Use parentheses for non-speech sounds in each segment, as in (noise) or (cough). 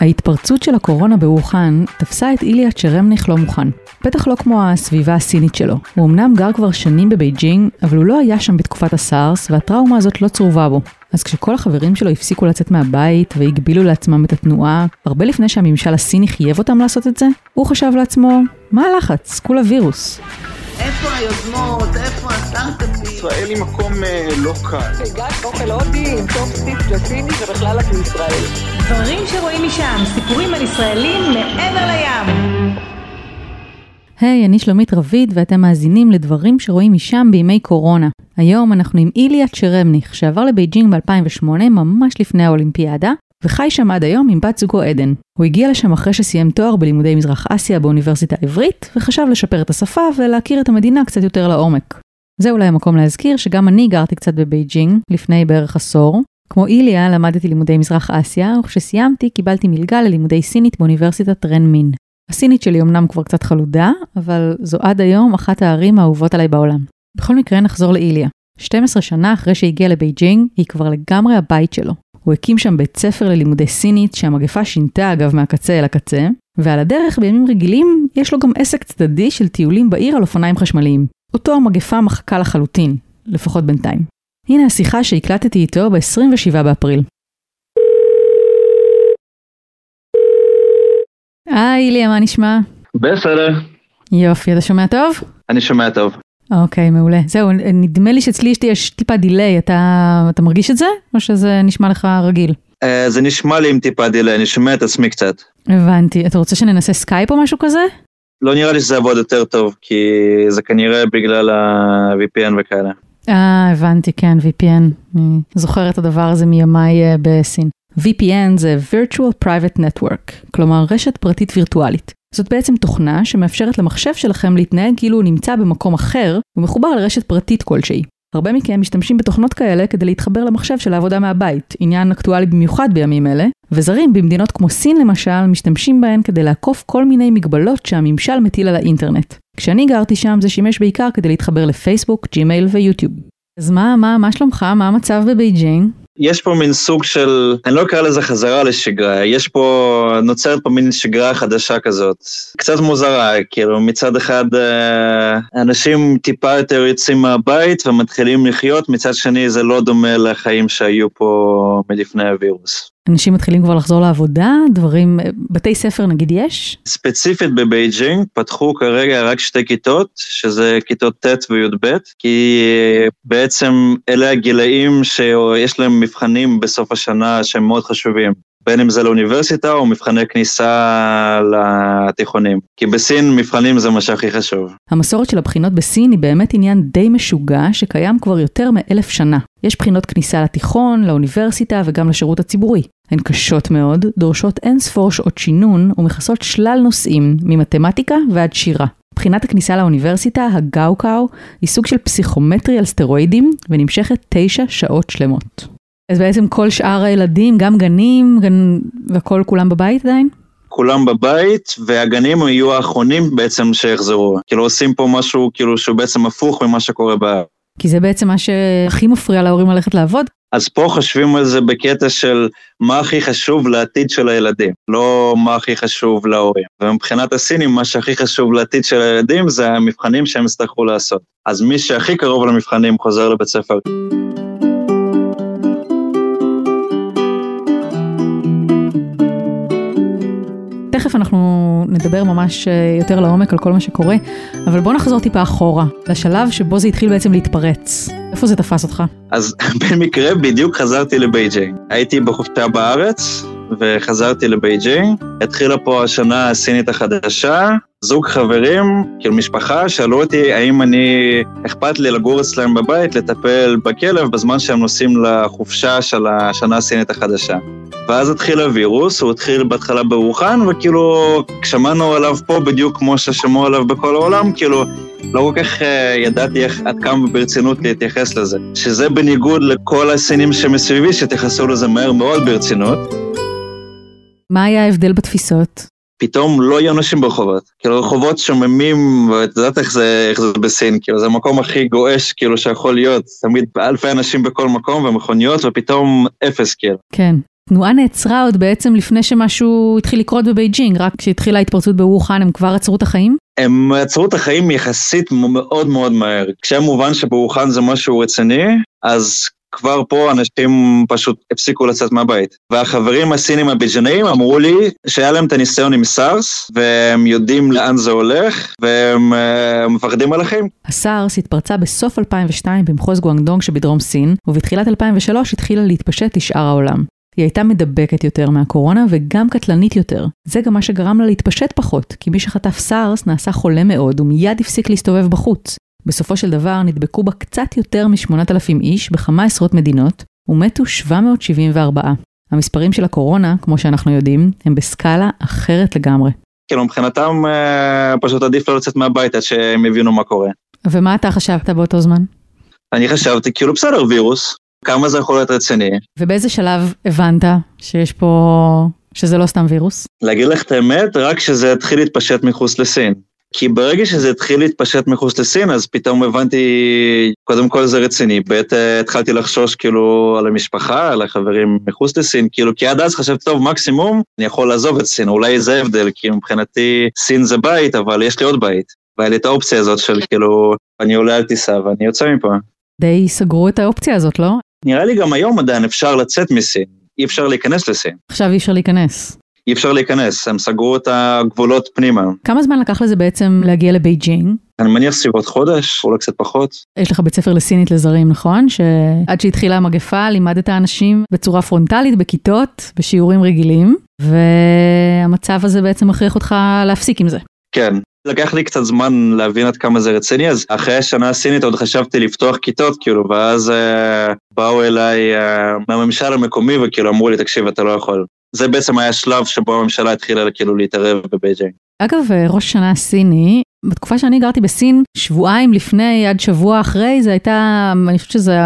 ההתפרצות של הקורונה בווחאן תפסה את איליה צ'רמניך לא מוכן. בטח לא כמו הסביבה הסינית שלו. הוא אמנם גר כבר שנים בבייג'ינג, אבל הוא לא היה שם בתקופת הסארס, והטראומה הזאת לא צרובה בו. אז כשכל החברים שלו הפסיקו לצאת מהבית והגבילו לעצמם את התנועה, הרבה לפני שהממשל הסיני חייב אותם לעשות את זה, הוא חשב לעצמו, מה הלחץ? כולה וירוס. איפה היוזמות? איפה הסטארט-אפים? ישראל היא מקום אה, לא קל. הגעת אוכל הודי עם טופ טיפ לסיני ובכלל את מישראל. דברים שרואים משם, סיפורים על ישראלים מעבר לים. היי, hey, אני שלומית רביד ואתם מאזינים לדברים שרואים משם בימי קורונה. היום אנחנו עם איליה צ'רמניך, שעבר לבייג'ינג ב-2008, ממש לפני האולימפיאדה, וחי שם עד היום עם בת זוגו עדן. הוא הגיע לשם אחרי שסיים תואר בלימודי מזרח אסיה באוניברסיטה העברית, וחשב לשפר את השפה ולהכיר את המדינה קצת יותר לעומק. זה אולי המקום להזכיר שגם אני גרתי קצת בבייג'ינג, לפני בערך עשור. כמו איליה, למדתי לימודי מזרח אסיה, וכשסיימתי קיבלתי מלגה ללימודי סינית באוניברסיטת רן מין. הסינית שלי אמנם כבר קצת חלודה, אבל זו עד היום אחת הערים האהובות עליי בעולם. בכל מקרה נחזור לאיליה. 12 שנה אחרי שהגיע לבייג'ינג, היא כבר לגמרי הבית שלו. הוא הקים שם בית ספר ללימודי סינית, שהמגפה שינתה אגב מהקצה אל הקצה, ועל הדרך בימים רגילים יש לו גם עסק צדדי של טיולים בעיר על אופניים חשמליים. אותו המגפה מחקה לחלוטין, לפחות בינתיים. הנה השיחה שהקלטתי איתו ב-27 באפריל. היי איליה, מה נשמע? בסדר. יופי, אתה שומע טוב? אני שומע טוב. אוקיי, מעולה. זהו, נדמה לי שאצלי יש טיפה delay, אתה, אתה מרגיש את זה? או שזה נשמע לך רגיל? Uh, זה נשמע לי עם טיפה delay, אני שומע את עצמי קצת. הבנתי. אתה רוצה שננסה סקייפ או משהו כזה? לא נראה לי שזה יעבוד יותר טוב, כי זה כנראה בגלל ה-VPN וכאלה. אה, הבנתי, כן, VPN. אני זוכרת את הדבר הזה מימיי uh, בסין. VPN זה virtual private network, כלומר רשת פרטית וירטואלית. זאת בעצם תוכנה שמאפשרת למחשב שלכם להתנהג כאילו הוא נמצא במקום אחר ומחובר לרשת פרטית כלשהי. הרבה מכם משתמשים בתוכנות כאלה כדי להתחבר למחשב של העבודה מהבית, עניין אקטואלי במיוחד בימים אלה, וזרים במדינות כמו סין למשל משתמשים בהן כדי לעקוף כל מיני מגבלות שהממשל מטיל על האינטרנט. כשאני גרתי שם זה שימש בעיקר כדי להתחבר לפייסבוק, ג'ימייל ויוטיוב. אז מה, מה, מה שלומך? מה המצב בבייג'ינג? יש פה מין סוג של, אני לא אקרא לזה חזרה לשגרה, יש פה, נוצרת פה מין שגרה חדשה כזאת. קצת מוזרה, כאילו מצד אחד אה, אנשים טיפה יותר יוצאים מהבית ומתחילים לחיות, מצד שני זה לא דומה לחיים שהיו פה מלפני הווירוס. אנשים מתחילים כבר לחזור לעבודה, דברים, בתי ספר נגיד יש? ספציפית בבייג'ינג פתחו כרגע רק שתי כיתות, שזה כיתות ט' וי"ב, כי בעצם אלה הגילאים שיש להם מבחנים בסוף השנה שהם מאוד חשובים. בין אם זה לאוניברסיטה או מבחני כניסה לתיכונים. כי בסין מבחנים זה מה שהכי חשוב. המסורת של הבחינות בסין היא באמת עניין די משוגע שקיים כבר יותר מאלף שנה. יש בחינות כניסה לתיכון, לאוניברסיטה וגם לשירות הציבורי. הן קשות מאוד, דורשות אין ספור שעות שינון ומכסות שלל נושאים, ממתמטיקה ועד שירה. בחינת הכניסה לאוניברסיטה, הגאוקאו, היא סוג של פסיכומטרי על סטרואידים ונמשכת תשע שעות שלמות. אז בעצם כל שאר הילדים, גם גנים, גן... והכל כולם בבית עדיין? כולם בבית, והגנים יהיו האחרונים בעצם שיחזרו. כאילו עושים פה משהו כאילו שהוא בעצם הפוך ממה שקורה ב... כי זה בעצם מה שהכי מפריע להורים ללכת לעבוד. אז פה חושבים על זה בקטע של מה הכי חשוב לעתיד של הילדים, לא מה הכי חשוב להורים. ומבחינת הסינים, מה שהכי חשוב לעתיד של הילדים זה המבחנים שהם יצטרכו לעשות. אז מי שהכי קרוב למבחנים חוזר לבית ספר. תכף אנחנו נדבר ממש יותר לעומק על כל מה שקורה, אבל בוא נחזור טיפה אחורה, לשלב שבו זה התחיל בעצם להתפרץ. איפה זה תפס אותך? אז (laughs) במקרה בדיוק חזרתי לבייג'ינג. הייתי בחופשה בארץ, וחזרתי לבייג'ינג. התחילה פה השנה הסינית החדשה, זוג חברים, כאילו משפחה, שאלו אותי האם אני, אכפת לי לגור אצלם בבית, לטפל בכלב בזמן שהם נוסעים לחופשה של השנה הסינית החדשה. ואז התחיל הווירוס, הוא התחיל בהתחלה בווחאן, וכאילו שמענו עליו פה בדיוק כמו ששמעו עליו בכל העולם, כאילו לא כל כך אה, ידעתי איך, עד כמה ברצינות להתייחס לזה. שזה בניגוד לכל הסינים שמסביבי שהתייחסו לזה מהר מאוד ברצינות. מה היה ההבדל בתפיסות? פתאום לא היו אנשים ברחובות. כאילו רחובות שוממים, ואת יודעת איך זה, איך זה בסין, כאילו זה המקום הכי גועש כאילו שיכול להיות, תמיד אלפי אנשים בכל מקום ומכוניות, ופתאום אפס כאילו. כן. התנועה נעצרה עוד בעצם לפני שמשהו התחיל לקרות בבייג'ינג, רק כשהתחילה ההתפרצות בווחאן הם כבר עצרו את החיים? הם עצרו את החיים יחסית מאוד מאוד מהר. כשהיה מובן שבווחאן זה משהו רציני, אז כבר פה אנשים פשוט הפסיקו לצאת מהבית. והחברים הסינים הבייג'ינגאים אמרו לי שהיה להם את הניסיון עם סארס, והם יודעים לאן זה הולך, והם אה, מפחדים על החיים. הסארס התפרצה בסוף 2002 במחוז גואנגדונג שבדרום סין, ובתחילת 2003 התחילה להתפשט לשאר העולם. היא הייתה מדבקת יותר מהקורונה וגם קטלנית יותר. זה גם מה שגרם לה להתפשט פחות, כי מי שחטף סארס נעשה חולה מאוד ומיד הפסיק להסתובב בחוץ. בסופו של דבר נדבקו בה קצת יותר מ-8,000 איש בכמה עשרות מדינות, ומתו 774. המספרים של הקורונה, כמו שאנחנו יודעים, הם בסקאלה אחרת לגמרי. כאילו מבחינתם אה, פשוט עדיף לא לצאת מהבית עד שהם יבינו מה קורה. ומה אתה חשבת באותו זמן? אני חשבתי כאילו בסדר וירוס, כמה זה יכול להיות רציני. ובאיזה שלב הבנת שיש פה, שזה לא סתם וירוס? להגיד לך את האמת, רק כשזה התחיל להתפשט מחוץ לסין. כי ברגע שזה התחיל להתפשט מחוץ לסין, אז פתאום הבנתי, קודם כל זה רציני, ב' התחלתי לחשוש כאילו על המשפחה, על החברים מחוץ לסין, כאילו, כי עד אז חשבתי, טוב, מקסימום, אני יכול לעזוב את סין, אולי זה הבדל, כי מבחינתי סין זה בית, אבל יש לי עוד בית. והיה לי את האופציה הזאת של כאילו, אני עולה על טיסה ואני יוצא מפה. די סגרו את האופציה הזאת, לא? נראה לי גם היום עדיין אפשר לצאת מסין, אי אפשר להיכנס לסין. עכשיו אי אפשר להיכנס. אי אפשר להיכנס, הם סגרו את הגבולות פנימה. כמה זמן לקח לזה בעצם להגיע לבייג'ינג? אני מניח סביבות חודש, אולי קצת פחות. יש לך בית ספר לסינית לזרים, נכון? שעד שהתחילה המגפה לימדת אנשים בצורה פרונטלית, בכיתות, בשיעורים רגילים, והמצב הזה בעצם מכריח אותך להפסיק עם זה. כן. לקח לי קצת זמן להבין עד כמה זה רציני, אז אחרי השנה הסינית עוד חשבתי לפתוח כיתות, כאילו, ואז אה, באו אליי אה, מהממשל המקומי וכאילו אמרו לי, תקשיב, אתה לא יכול. זה בעצם היה שלב שבו הממשלה התחילה כאילו להתערב בבייג'ינג. אגב, ראש שנה הסיני, בתקופה שאני גרתי בסין, שבועיים לפני עד שבוע אחרי, זה הייתה, אני חושבת שזה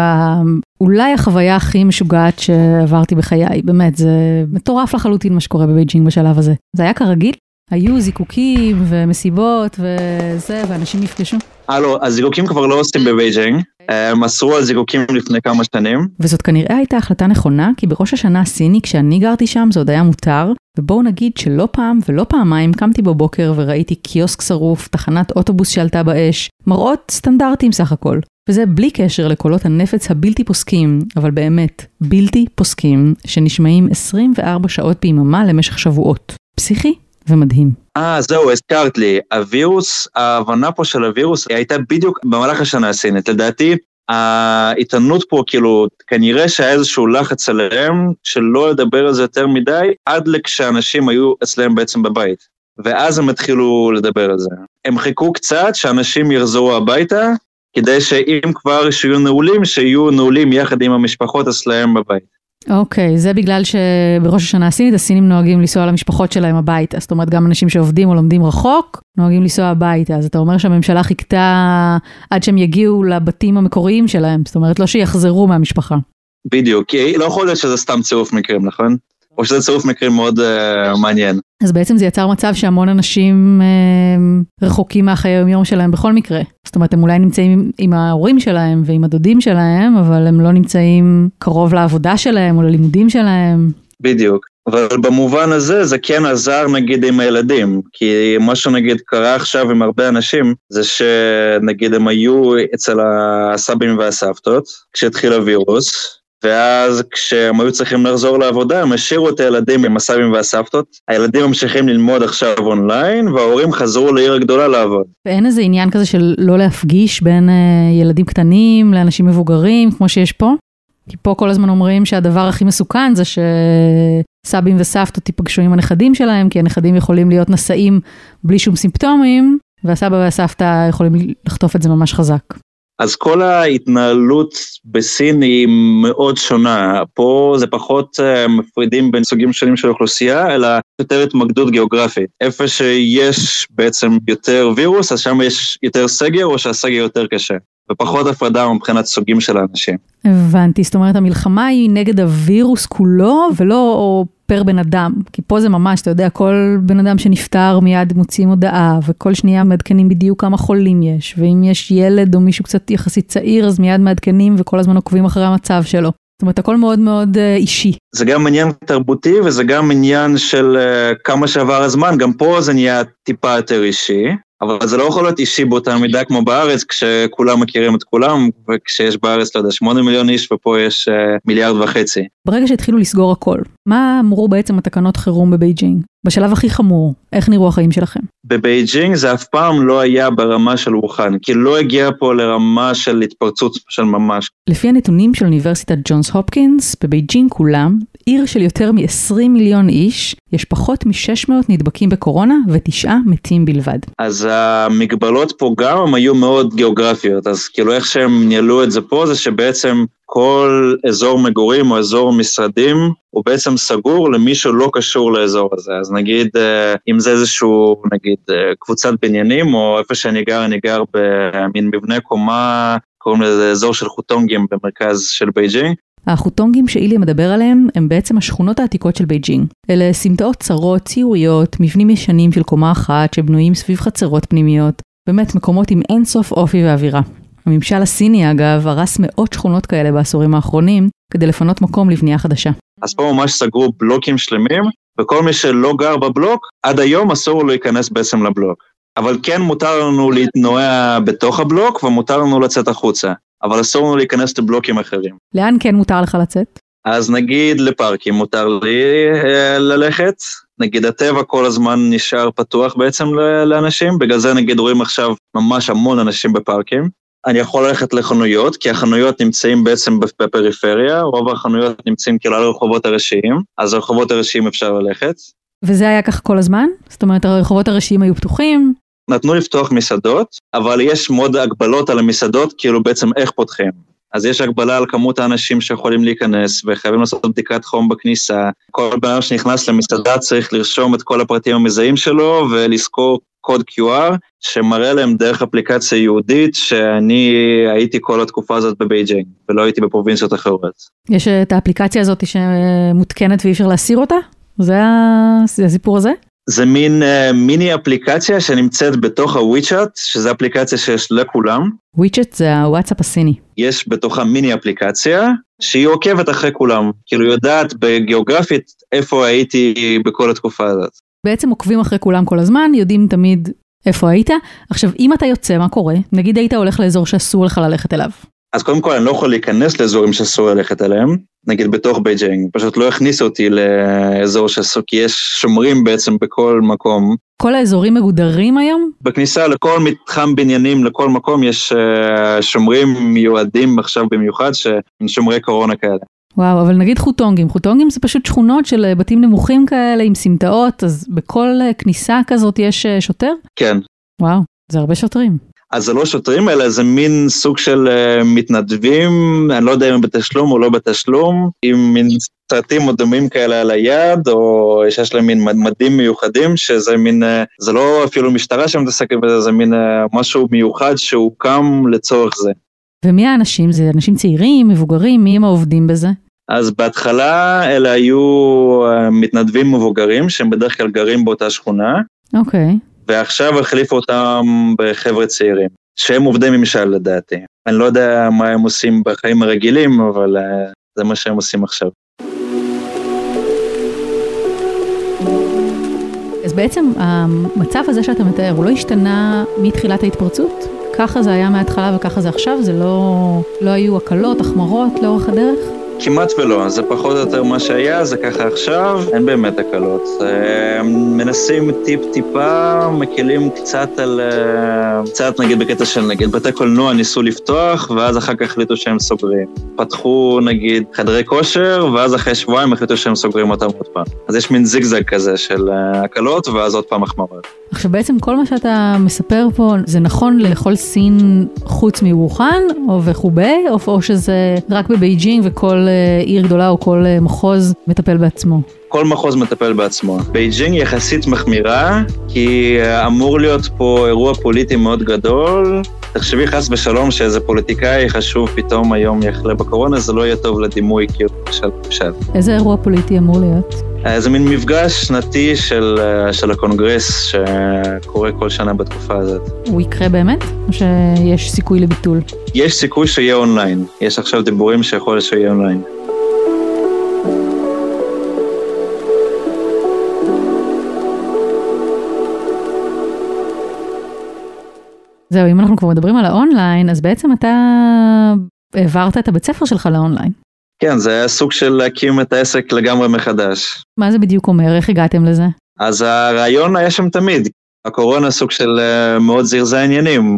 אולי החוויה הכי משוגעת שעברתי בחיי, באמת, זה מטורף לחלוטין מה שקורה בבייג'ינג בשלב הזה. זה היה כרגיל? היו זיקוקים ומסיבות וזה, ואנשים נפגשו? לא, הזיקוקים כבר לא עושים בבייג'ינג, הם אסרו על זיקוקים לפני כמה שנים. וזאת כנראה הייתה החלטה נכונה, כי בראש השנה הסיני, כשאני גרתי שם, זה עוד היה מותר, ובואו נגיד שלא פעם ולא פעמיים קמתי בבוקר וראיתי קיוסק שרוף, תחנת אוטובוס שעלתה באש, מראות סטנדרטיים סך הכל. וזה בלי קשר לקולות הנפץ הבלתי פוסקים, אבל באמת, בלתי פוסקים, שנשמעים 24 שעות ביממה למשך שבועות. פסיכי ומדהים. אה, זהו, הזכרת לי. הווירוס, ההבנה פה של הווירוס הייתה בדיוק במהלך השנה הסינית. לדעתי, העיתונות פה, כאילו, כנראה שהיה איזשהו לחץ עליהם, שלא לדבר על זה יותר מדי, עד לכשאנשים היו אצלם בעצם בבית. ואז הם התחילו לדבר על זה. הם חיכו קצת שאנשים יחזרו הביתה, כדי שאם כבר שיהיו נעולים, שיהיו נעולים יחד עם המשפחות אצלם בבית. אוקיי, זה בגלל שבראש השנה הסינית הסינים נוהגים לנסוע למשפחות שלהם הביתה. זאת אומרת, גם אנשים שעובדים או לומדים רחוק, נוהגים לנסוע הביתה. אז אתה אומר שהממשלה חיכתה עד שהם יגיעו לבתים המקוריים שלהם. זאת אומרת, לא שיחזרו מהמשפחה. בדיוק, כי לא יכול להיות שזה סתם צירוף מקרים, נכון? או שזה צירוף מקרים מאוד uh, מעניין. אז בעצם זה יצר מצב שהמון אנשים uh, רחוקים מהחיי היום שלהם בכל מקרה. זאת אומרת, הם אולי נמצאים עם, עם ההורים שלהם ועם הדודים שלהם, אבל הם לא נמצאים קרוב לעבודה שלהם או ללימודים שלהם. בדיוק. אבל במובן הזה זה כן עזר נגיד עם הילדים, כי מה שנגיד קרה עכשיו עם הרבה אנשים, זה שנגיד הם היו אצל הסבים והסבתות כשהתחיל הווירוס, ואז כשהם היו צריכים לחזור לעבודה, הם השאירו את הילדים עם הסבים והסבתות. הילדים ממשיכים ללמוד עכשיו אונליין, וההורים חזרו לעיר הגדולה לעבוד. ואין איזה עניין כזה של לא להפגיש בין uh, ילדים קטנים לאנשים מבוגרים, כמו שיש פה? כי פה כל הזמן אומרים שהדבר הכי מסוכן זה שסבים וסבתות ייפגשו עם הנכדים שלהם, כי הנכדים יכולים להיות נשאים בלי שום סימפטומים, והסבא והסבתא יכולים לחטוף את זה ממש חזק. אז כל ההתנהלות בסין היא מאוד שונה. פה זה פחות uh, מפרידים בין סוגים שונים של אוכלוסייה, אלא יותר התמקדות גיאוגרפית. איפה שיש בעצם יותר וירוס, אז שם יש יותר סגר, או שהסגר יותר קשה. ופחות הפרדה מבחינת סוגים של האנשים. הבנתי, זאת אומרת המלחמה היא נגד הווירוס כולו, ולא פר בן אדם. כי פה זה ממש, אתה יודע, כל בן אדם שנפטר מיד מוציאים הודעה, וכל שנייה מעדכנים בדיוק כמה חולים יש, ואם יש ילד או מישהו קצת יחסית צעיר, אז מיד מעדכנים וכל הזמן עוקבים אחרי המצב שלו. זאת אומרת, הכל מאוד מאוד אה, אישי. זה גם עניין תרבותי וזה גם עניין של אה, כמה שעבר הזמן, גם פה זה נהיה טיפה יותר אישי, אבל זה לא יכול להיות אישי באותה מידה כמו בארץ, כשכולם מכירים את כולם, וכשיש בארץ, לא יודע, שמונה מיליון איש ופה יש אה, מיליארד וחצי. ברגע שהתחילו לסגור הכל, מה אמרו בעצם התקנות חירום בבייג'ינג? בשלב הכי חמור, איך נראו החיים שלכם? בבייג'ינג זה אף פעם לא היה ברמה של ווחאן, כי לא הגיע פה לרמה של התפרצות של ממש. לפי הנתונים של אוניברסיטת ג'ונס הופקינס, בבייג'ינג כולה, עיר של יותר מ-20 מיליון איש, יש פחות מ-600 נדבקים בקורונה ותשעה מתים בלבד. אז המגבלות פה גם היו מאוד גיאוגרפיות, אז כאילו איך שהם ניהלו את זה פה זה שבעצם כל אזור מגורים או אזור משרדים הוא בעצם סגור למי שלא קשור לאזור הזה. אז נגיד, אה, אם זה איזשהו, נגיד, אה, קבוצת בניינים, או איפה שאני גר, אני גר במין מבנה קומה, קוראים לזה אזור של חוטונגים במרכז של בייג'ינג. החוטונגים שאיליה מדבר עליהם הם בעצם השכונות העתיקות של בייג'ינג. אלה סמטאות צרות, ציוריות, מבנים ישנים של קומה אחת שבנויים סביב חצרות פנימיות. באמת מקומות עם אין סוף אופי ואווירה. הממשל הסיני אגב הרס מאות שכונות כאלה בעשורים האחרונים כדי לפנות מקום לבנייה חדשה. אז פה ממש סגרו בלוקים שלמים, וכל מי שלא גר בבלוק, עד היום אסור לו להיכנס בעצם לבלוק. אבל כן מותר לנו להתנועע בתוך הבלוק ומותר לנו לצאת החוצה, אבל אסור לנו להיכנס לבלוקים אחרים. לאן כן מותר לך לצאת? אז נגיד לפארקים מותר לי אה, ללכת, נגיד הטבע כל הזמן נשאר פתוח בעצם לאנשים, בגלל זה נגיד רואים עכשיו ממש המון אנשים בפארקים. אני יכול ללכת לחנויות, כי החנויות נמצאים בעצם בפריפריה, רוב החנויות נמצאים כאילו על הרחובות הראשיים, אז הרחובות הראשיים אפשר ללכת. וזה היה ככה כל הזמן? זאת אומרת, הרחובות הראשיים היו פתוחים? נתנו לפתוח מסעדות, אבל יש מאוד הגבלות על המסעדות, כאילו בעצם איך פותחים. אז יש הגבלה על כמות האנשים שיכולים להיכנס, וחייבים לעשות בדיקת חום בכניסה. כל בן אדם שנכנס למסעדה צריך לרשום את כל הפרטים המזהים שלו ולסרוק קוד QR שמראה להם דרך אפליקציה ייעודית שאני הייתי כל התקופה הזאת בבייג'ינג ולא הייתי בפרובינציות אחרות. יש את האפליקציה הזאת שמותקנת ואי אפשר להסיר אותה? זה הסיפור הזה? זה מין uh, מיני אפליקציה שנמצאת בתוך הוויצ'אט, שזה אפליקציה שיש לכולם. וויצ'אט זה הוואטסאפ הסיני. יש בתוכה מיני אפליקציה שהיא עוקבת אחרי כולם, כאילו יודעת בגיאוגרפית איפה הייתי בכל התקופה הזאת. בעצם עוקבים אחרי כולם כל הזמן, יודעים תמיד איפה היית. עכשיו, אם אתה יוצא, מה קורה? נגיד היית הולך לאזור שאסור לך ללכת אליו. אז קודם כל אני לא יכול להיכנס לאזורים שאסור ללכת אליהם, נגיד בתוך בייג'ינג, פשוט לא הכניסו אותי לאזור שאסור, כי יש שומרים בעצם בכל מקום. כל האזורים מגודרים היום? בכניסה לכל מתחם בניינים, לכל מקום, יש אה, שומרים מיועדים עכשיו במיוחד, שהם שומרי קורונה כאלה. וואו, אבל נגיד חוטונגים, חוטונגים זה פשוט שכונות של אה, בתים נמוכים כאלה עם סמטאות, אז בכל אה, כניסה כזאת יש שוטר? כן. וואו, זה הרבה שוטרים. אז זה לא שוטרים, אלא זה מין סוג של אה, מתנדבים, אני לא יודע אם הם בתשלום או לא בתשלום, עם מין סרטים או דומים כאלה על היד, או שיש להם מין מדים מיוחדים, שזה מין, uh, זה לא אפילו משטרה שמתעסקת בזה, זה מין uh, משהו מיוחד שהוקם לצורך זה. ומי האנשים? זה אנשים צעירים, מבוגרים, מי הם העובדים בזה? אז בהתחלה אלה היו מתנדבים מבוגרים, שהם בדרך כלל גרים באותה שכונה. אוקיי. Okay. ועכשיו החליפו אותם בחבר'ה צעירים, שהם עובדי ממשל לדעתי. אני לא יודע מה הם עושים בחיים הרגילים, אבל uh, זה מה שהם עושים עכשיו. אז בעצם המצב הזה שאתה מתאר, הוא לא השתנה מתחילת ההתפרצות? ככה זה היה מההתחלה וככה זה עכשיו? זה לא, לא היו הקלות, החמרות לאורך הדרך? כמעט ולא, זה פחות או יותר מה שהיה, זה ככה עכשיו, אין באמת הקלות. אה, מנסים טיפ-טיפה, מקלים קצת על... אה, קצת נגיד בקטע של נגיד בתי קולנוע ניסו לפתוח, ואז אחר כך החליטו שהם סוגרים. פתחו נגיד חדרי כושר, ואז אחרי שבועיים החליטו שהם סוגרים אותם עוד פעם. אז יש מין זיגזג כזה של אה, הקלות, ואז עוד פעם החמרות. עכשיו בעצם כל מה שאתה מספר פה, זה נכון לכל סין חוץ מווחאן, או וחובי, או, או שזה רק בבייג'ינג וכל אה, עיר גדולה או כל אה, מחוז מטפל בעצמו? כל מחוז מטפל בעצמו. בייג'ינג יחסית מחמירה, כי אה, אמור להיות פה אירוע פוליטי מאוד גדול. תחשבי חס ושלום שאיזה פוליטיקאי חשוב פתאום היום יחלה בקורונה, זה לא יהיה טוב לדימוי כאילו עכשיו עכשיו. איזה אירוע פוליטי אמור להיות? אה, זה מין מפגש שנתי של, אה, של הקונגרס שקורה כל שנה בתקופה הזאת. הוא יקרה באמת? או שיש סיכוי לביטול? יש סיכוי שיהיה אונליין. יש עכשיו דיבורים שיכול להיות שיהיה אונליין. זהו, אם אנחנו כבר מדברים על האונליין, אז בעצם אתה העברת את הבית ספר שלך לאונליין. כן, זה היה סוג של להקים את העסק לגמרי מחדש. מה זה בדיוק אומר? איך הגעתם לזה? אז הרעיון היה שם תמיד. הקורונה סוג של אה, מאוד זירזה עניינים.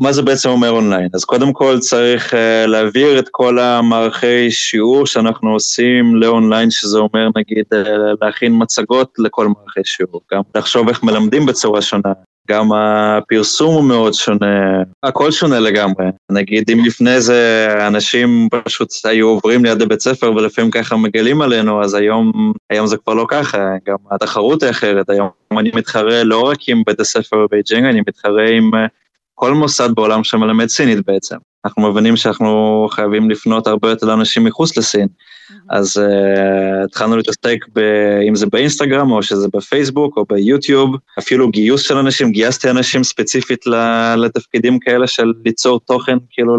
מה זה בעצם אומר אונליין? אז קודם כל צריך אה, להעביר את כל המערכי שיעור שאנחנו עושים לאונליין, שזה אומר נגיד אה, להכין מצגות לכל מערכי שיעור, גם לחשוב איך מלמדים בצורה שונה, גם הפרסום הוא מאוד שונה, הכל שונה לגמרי. נגיד, אם לפני זה אנשים פשוט היו עוברים ליד הבית ספר ולפעמים ככה מגלים עלינו, אז היום, היום זה כבר לא ככה, גם התחרות היא אחרת. היום אני מתחרה לא רק עם בית הספר בבייג'ינג, אני מתחרה עם אה, כל מוסד בעולם שמלמד סינית בעצם. אנחנו מבינים שאנחנו חייבים לפנות הרבה יותר לאנשים מחוץ לסין. אז אה, התחלנו להתעסק ב... אם זה באינסטגרם או שזה בפייסבוק או ביוטיוב, אפילו גיוס של אנשים, גייסתי אנשים ספציפית לתפקידים כאלה של ליצור תוכן כאילו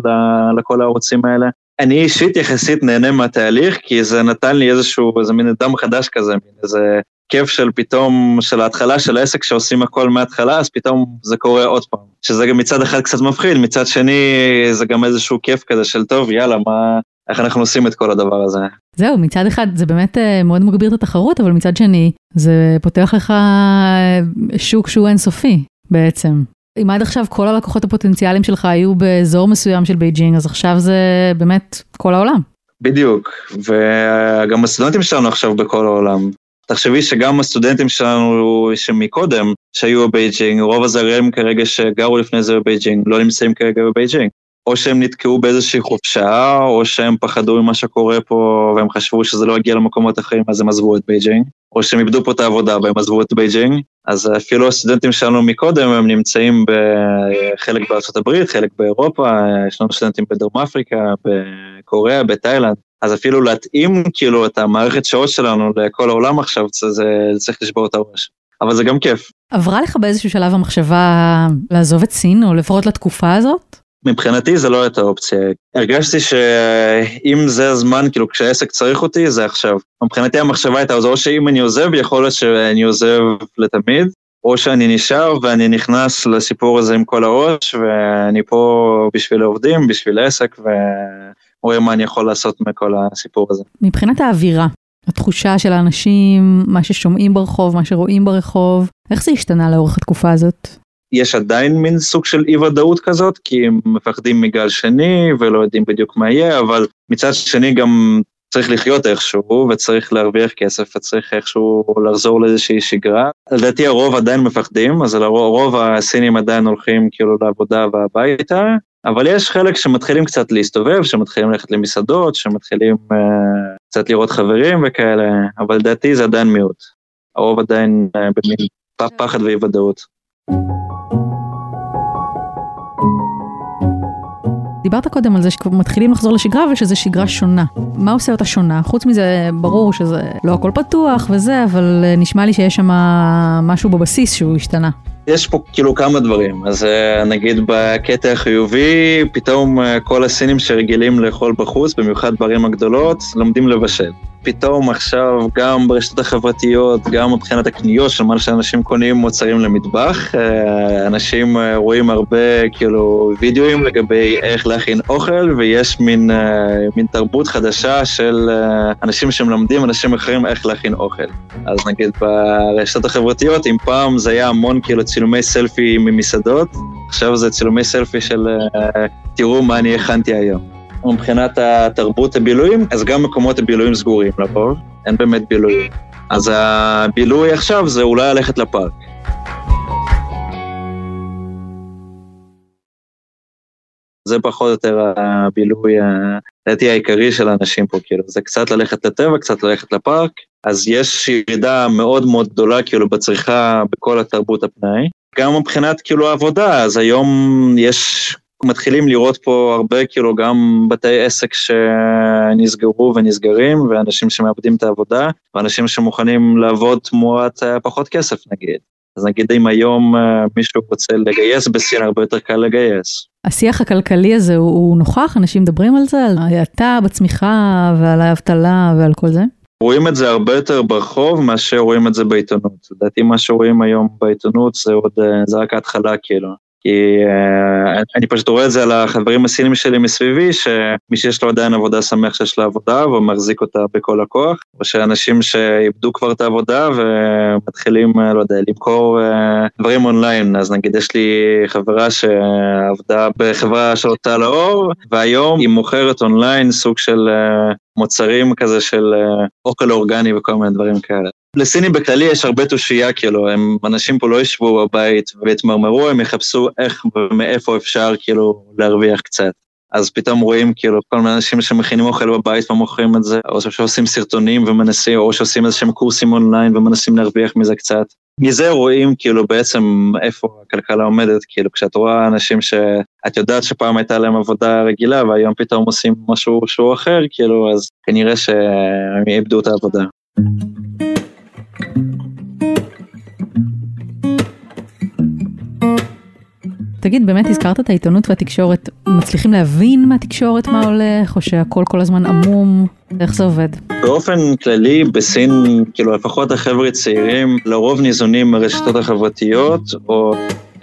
לכל הערוצים האלה. אני אישית יחסית נהנה מהתהליך, כי זה נתן לי איזשהו, איזה מין דם חדש כזה, מין איזה כיף של פתאום, של ההתחלה של העסק שעושים הכל מההתחלה, אז פתאום זה קורה עוד פעם. שזה גם מצד אחד קצת מפחיד, מצד שני זה גם איזשהו כיף כזה של טוב, יאללה, מה, איך אנחנו עושים את כל הדבר הזה. זהו, מצד אחד זה באמת אה, מאוד מגביר את התחרות, אבל מצד שני זה פותח לך אה, שוק שהוא אינסופי בעצם. אם עד עכשיו כל הלקוחות הפוטנציאליים שלך היו באזור מסוים של בייג'ינג, אז עכשיו זה באמת כל העולם. בדיוק, וגם הסטודנטים שלנו עכשיו בכל העולם. תחשבי שגם הסטודנטים שלנו שמקודם, שהיו בבייג'ינג, רוב הזרים כרגע שגרו לפני זה בבייג'ינג, לא נמצאים כרגע בבייג'ינג. או שהם נתקעו באיזושהי חופשה, או שהם פחדו ממה שקורה פה והם חשבו שזה לא יגיע למקומות אחרים אז הם עזבו את בייג'ינג, או שהם איבדו פה את העבודה והם עזבו את בייג'ינג, אז אפילו הסטודנטים שלנו מקודם הם נמצאים בחלק בארצות הברית, חלק באירופה, יש לנו סטודנטים בדרום אפריקה, בקוריאה, בתאילנד, אז אפילו להתאים כאילו את המערכת שעות שלנו לכל העולם עכשיו, זה, זה צריך לשבור את הראש. אבל זה גם כיף. עברה לך באיזשהו שלב המחשבה לעזוב את סין, או לפחות לתקופה הזאת? מבחינתי זה לא הייתה אופציה. הרגשתי שאם זה הזמן, כאילו כשהעסק צריך אותי, זה עכשיו. מבחינתי המחשבה הייתה, או שאם אני עוזב, יכול להיות שאני עוזב לתמיד, או שאני נשאר ואני נכנס לסיפור הזה עם כל הראש, ואני פה בשביל העובדים, בשביל העסק, ורואה מה אני יכול לעשות מכל הסיפור הזה. מבחינת האווירה, התחושה של האנשים, מה ששומעים ברחוב, מה שרואים ברחוב, איך זה השתנה לאורך התקופה הזאת? יש עדיין מין סוג של אי ודאות כזאת, כי הם מפחדים מגל שני ולא יודעים בדיוק מה יהיה, אבל מצד שני גם צריך לחיות איכשהו, וצריך להרוויח כסף, וצריך איכשהו לחזור לאיזושהי שגרה. לדעתי הרוב עדיין מפחדים, אז הרוב הסינים עדיין הולכים כאילו לעבודה והביתה, אבל יש חלק שמתחילים קצת להסתובב, שמתחילים ללכת למסעדות, שמתחילים uh, קצת לראות חברים וכאלה, אבל לדעתי זה עדיין מיעוט. הרוב עדיין uh, במין פחד ואי ודאות. דיברת קודם על זה שמתחילים לחזור לשגרה ושזו שגרה שונה. מה עושה אותה שונה? חוץ מזה, ברור שזה לא הכל פתוח וזה, אבל אה, נשמע לי שיש שם משהו בבסיס שהוא השתנה. יש פה כאילו כמה דברים, אז אה, נגיד בקטע החיובי, פתאום אה, כל הסינים שרגילים לאכול בחוץ, במיוחד בערים הגדולות, לומדים לבשל. פתאום עכשיו גם ברשתות החברתיות, גם מבחינת הקניות של מה שאנשים קונים מוצרים למטבח, אה, אנשים רואים הרבה כאילו וידאוים לגבי איך להכין אוכל, ויש מין, מין תרבות חדשה של אנשים שמלמדים אנשים אחרים איך להכין אוכל. אז נגיד ברשתות החברתיות, אם פעם זה היה המון כאילו צילומי סלפי ממסעדות, עכשיו זה צילומי סלפי של תראו מה אני הכנתי היום. מבחינת התרבות הבילויים, אז גם מקומות הבילויים סגורים לרוב, אין באמת בילויים. אז הבילוי עכשיו זה אולי ללכת לפארק. זה פחות או יותר הבילוי, לדעתי העיקרי של האנשים פה, כאילו, זה קצת ללכת לטבע, קצת ללכת לפארק, אז יש ירידה מאוד מאוד גדולה כאילו בצריכה בכל התרבות הפנאי. גם מבחינת כאילו העבודה, אז היום יש, מתחילים לראות פה הרבה כאילו גם בתי עסק שנסגרו ונסגרים, ואנשים שמאבדים את העבודה, ואנשים שמוכנים לעבוד תמורת אה, פחות כסף נגיד. אז נגיד אם היום אה, מישהו רוצה לגייס בסין, הרבה יותר קל לגייס. השיח הכלכלי הזה הוא, הוא נוכח? אנשים מדברים על זה? על ההאטה בצמיחה ועל האבטלה ועל כל זה? רואים את זה הרבה יותר ברחוב מאשר רואים את זה בעיתונות. לדעתי מה שרואים היום בעיתונות זה עוד, אה, זה רק ההתחלה כאילו. כי uh, אני פשוט רואה את זה על החברים הסינים שלי מסביבי, שמי שיש לו עדיין עבודה שמח שיש לו עבודה ומחזיק אותה בכל הכוח, או שאנשים שאיבדו כבר את העבודה ומתחילים, לא יודע, למכור uh, דברים אונליין, אז נגיד יש לי חברה שעבדה בחברה של הוצאה לאור, והיום היא מוכרת אונליין סוג של מוצרים כזה של uh, אוכל אורגני וכל מיני דברים כאלה. לסינים בכללי יש הרבה תושייה, כאילו, הם, אנשים פה לא ישבו בבית והתמרמרו, הם יחפשו איך ומאיפה אפשר, כאילו, להרוויח קצת. אז פתאום רואים, כאילו, כל מיני אנשים שמכינים אוכל בבית ומוכרים את זה, או שעושים סרטונים ומנסים, או שעושים איזה שהם קורסים אונליין ומנסים להרוויח מזה קצת. מזה רואים, כאילו, בעצם איפה הכלכלה עומדת, כאילו, כשאת רואה אנשים שאת יודעת שפעם הייתה להם עבודה רגילה והיום פתאום עושים משהו שהוא אחר, כאילו, אז כנראה שהם איבדו את העבודה. תגיד, באמת הזכרת את העיתונות והתקשורת, מצליחים להבין מהתקשורת מה הולך, או שהכל כל הזמן עמום? איך זה עובד? באופן כללי, בסין, כאילו לפחות החבר'ה צעירים, לרוב ניזונים מהרשתות החברתיות, או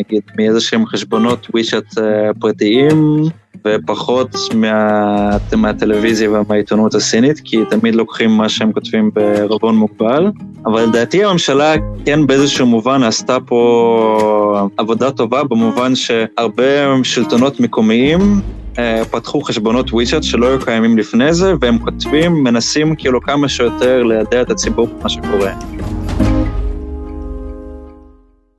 נגיד מאיזה שהם חשבונות וויצ'אט פרטיים, ופחות מה, מהטלוויזיה ומהעיתונות הסינית, כי תמיד לוקחים מה שהם כותבים בערבון מוגבל. אבל לדעתי הממשלה כן באיזשהו מובן עשתה פה עבודה טובה, במובן שהרבה שלטונות מקומיים פתחו חשבונות וויצ'אט שלא היו קיימים לפני זה, והם כותבים, מנסים כאילו כמה שיותר לידע את הציבור במה שקורה.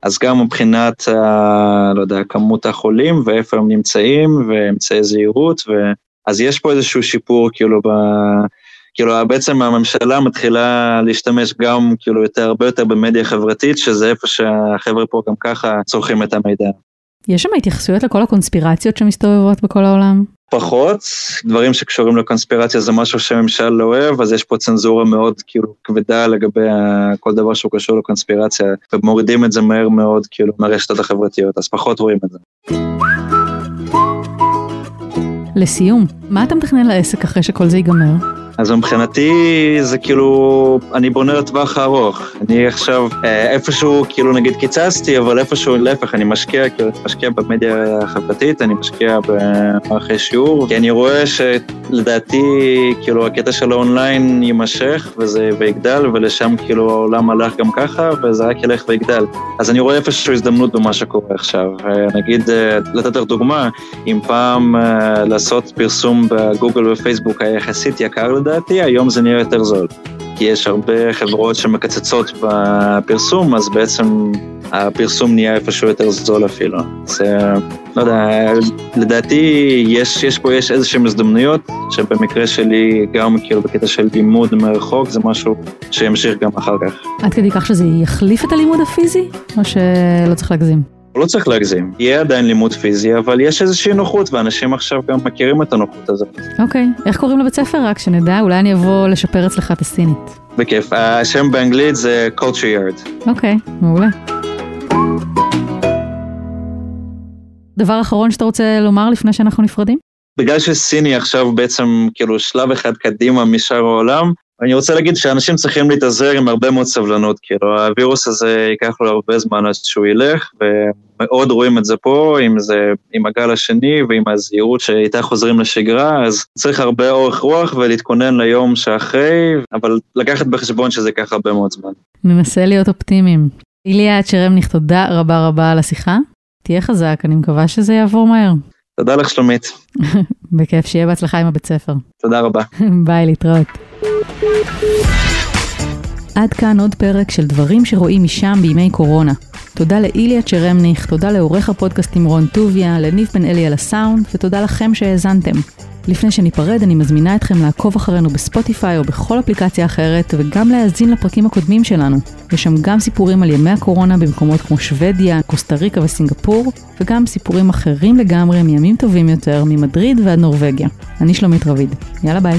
אז גם מבחינת, ה, לא יודע, כמות החולים ואיפה הם נמצאים ואמצעי זהירות, ו... אז יש פה איזשהו שיפור כאילו ב... כאילו בעצם הממשלה מתחילה להשתמש גם כאילו יותר, הרבה יותר במדיה חברתית, שזה איפה שהחבר'ה פה גם ככה צורכים את המידע. יש שם התייחסויות לכל הקונספירציות שמסתובבות בכל העולם? פחות, דברים שקשורים לקונספירציה זה משהו שהממשל לא אוהב, אז יש פה צנזורה מאוד כאילו כבדה לגבי כל דבר שהוא קשור לקונספירציה, ומורידים את זה מהר מאוד כאילו מהרשתות החברתיות, אז פחות רואים את זה. לסיום, מה אתה מתכנן לעסק אחרי שכל זה ייגמר? אז מבחינתי זה כאילו, אני בונה לטווח הארוך. אני עכשיו אה, איפשהו, כאילו נגיד קיצצתי, אבל איפשהו להפך, אני משקיע, כאילו, משקיע במדיה החברתית, אני משקיע במערכי שיעור, כי אני רואה שלדעתי, כאילו, הקטע של האונליין יימשך וזה ויגדל, ולשם כאילו העולם הלך גם ככה, וזה רק ילך ויגדל. אז אני רואה איפשהו הזדמנות במה שקורה עכשיו. נגיד, אה, לתת לך דוגמה, אם פעם אה, לעשות פרסום בגוגל ופייסבוק היה יחסית יקר לדעתי, היום זה נראה יותר זול. כי יש הרבה חברות שמקצצות בפרסום, אז בעצם הפרסום נהיה איפשהו יותר זול אפילו. זה, לא יודע, לדעתי יש, יש פה, יש איזשהם הזדמנויות, שבמקרה שלי, גם כאילו בקטע של לימוד מרחוק, זה משהו שימשיך גם אחר כך. עד כדי כך שזה יחליף את הלימוד הפיזי, או שלא צריך להגזים? לא צריך להגזים, יהיה עדיין לימוד פיזי, אבל יש איזושהי נוחות, ואנשים עכשיו גם מכירים את הנוחות הזאת. אוקיי, איך קוראים לבית ספר? רק שנדע, אולי אני אבוא לשפר אצלך את הסינית. בכיף, השם באנגלית זה culture yard. אוקיי, מעולה. דבר אחרון שאתה רוצה לומר לפני שאנחנו נפרדים? בגלל שסיני עכשיו בעצם כאילו שלב אחד קדימה משאר העולם, אני רוצה להגיד שאנשים צריכים להתאזר עם הרבה מאוד סבלנות, כאילו הווירוס הזה ייקח לו הרבה זמן עד שהוא ילך, ומאוד רואים את זה פה, עם זה, עם הגל השני ועם הזהירות שאיתה חוזרים לשגרה, אז צריך הרבה אורך רוח ולהתכונן ליום שאחרי, אבל לקחת בחשבון שזה ייקח הרבה מאוד זמן. ננסה להיות אופטימיים. איליה צ'רמניך, תודה רבה רבה על השיחה. תהיה חזק, אני מקווה שזה יעבור מהר. תודה לך שלומית. (laughs) בכיף, שיהיה בהצלחה עם הבית ספר. תודה רבה. (laughs) ביי, להתראות. עד כאן עוד פרק של דברים שרואים משם בימי קורונה. תודה לאיליה צ'רמניך, תודה לעורך הפודקאסטים רון טוביה, לניב בן אלי על הסאונד, ותודה לכם שהאזנתם. לפני שניפרד, אני מזמינה אתכם לעקוב אחרינו בספוטיפיי או בכל אפליקציה אחרת, וגם להאזין לפרקים הקודמים שלנו. יש שם גם סיפורים על ימי הקורונה במקומות כמו שוודיה, קוסטה ריקה וסינגפור, וגם סיפורים אחרים לגמרי מימים טובים יותר, ממדריד ועד נורבגיה. אני שלומית רביד. יאללה ביי.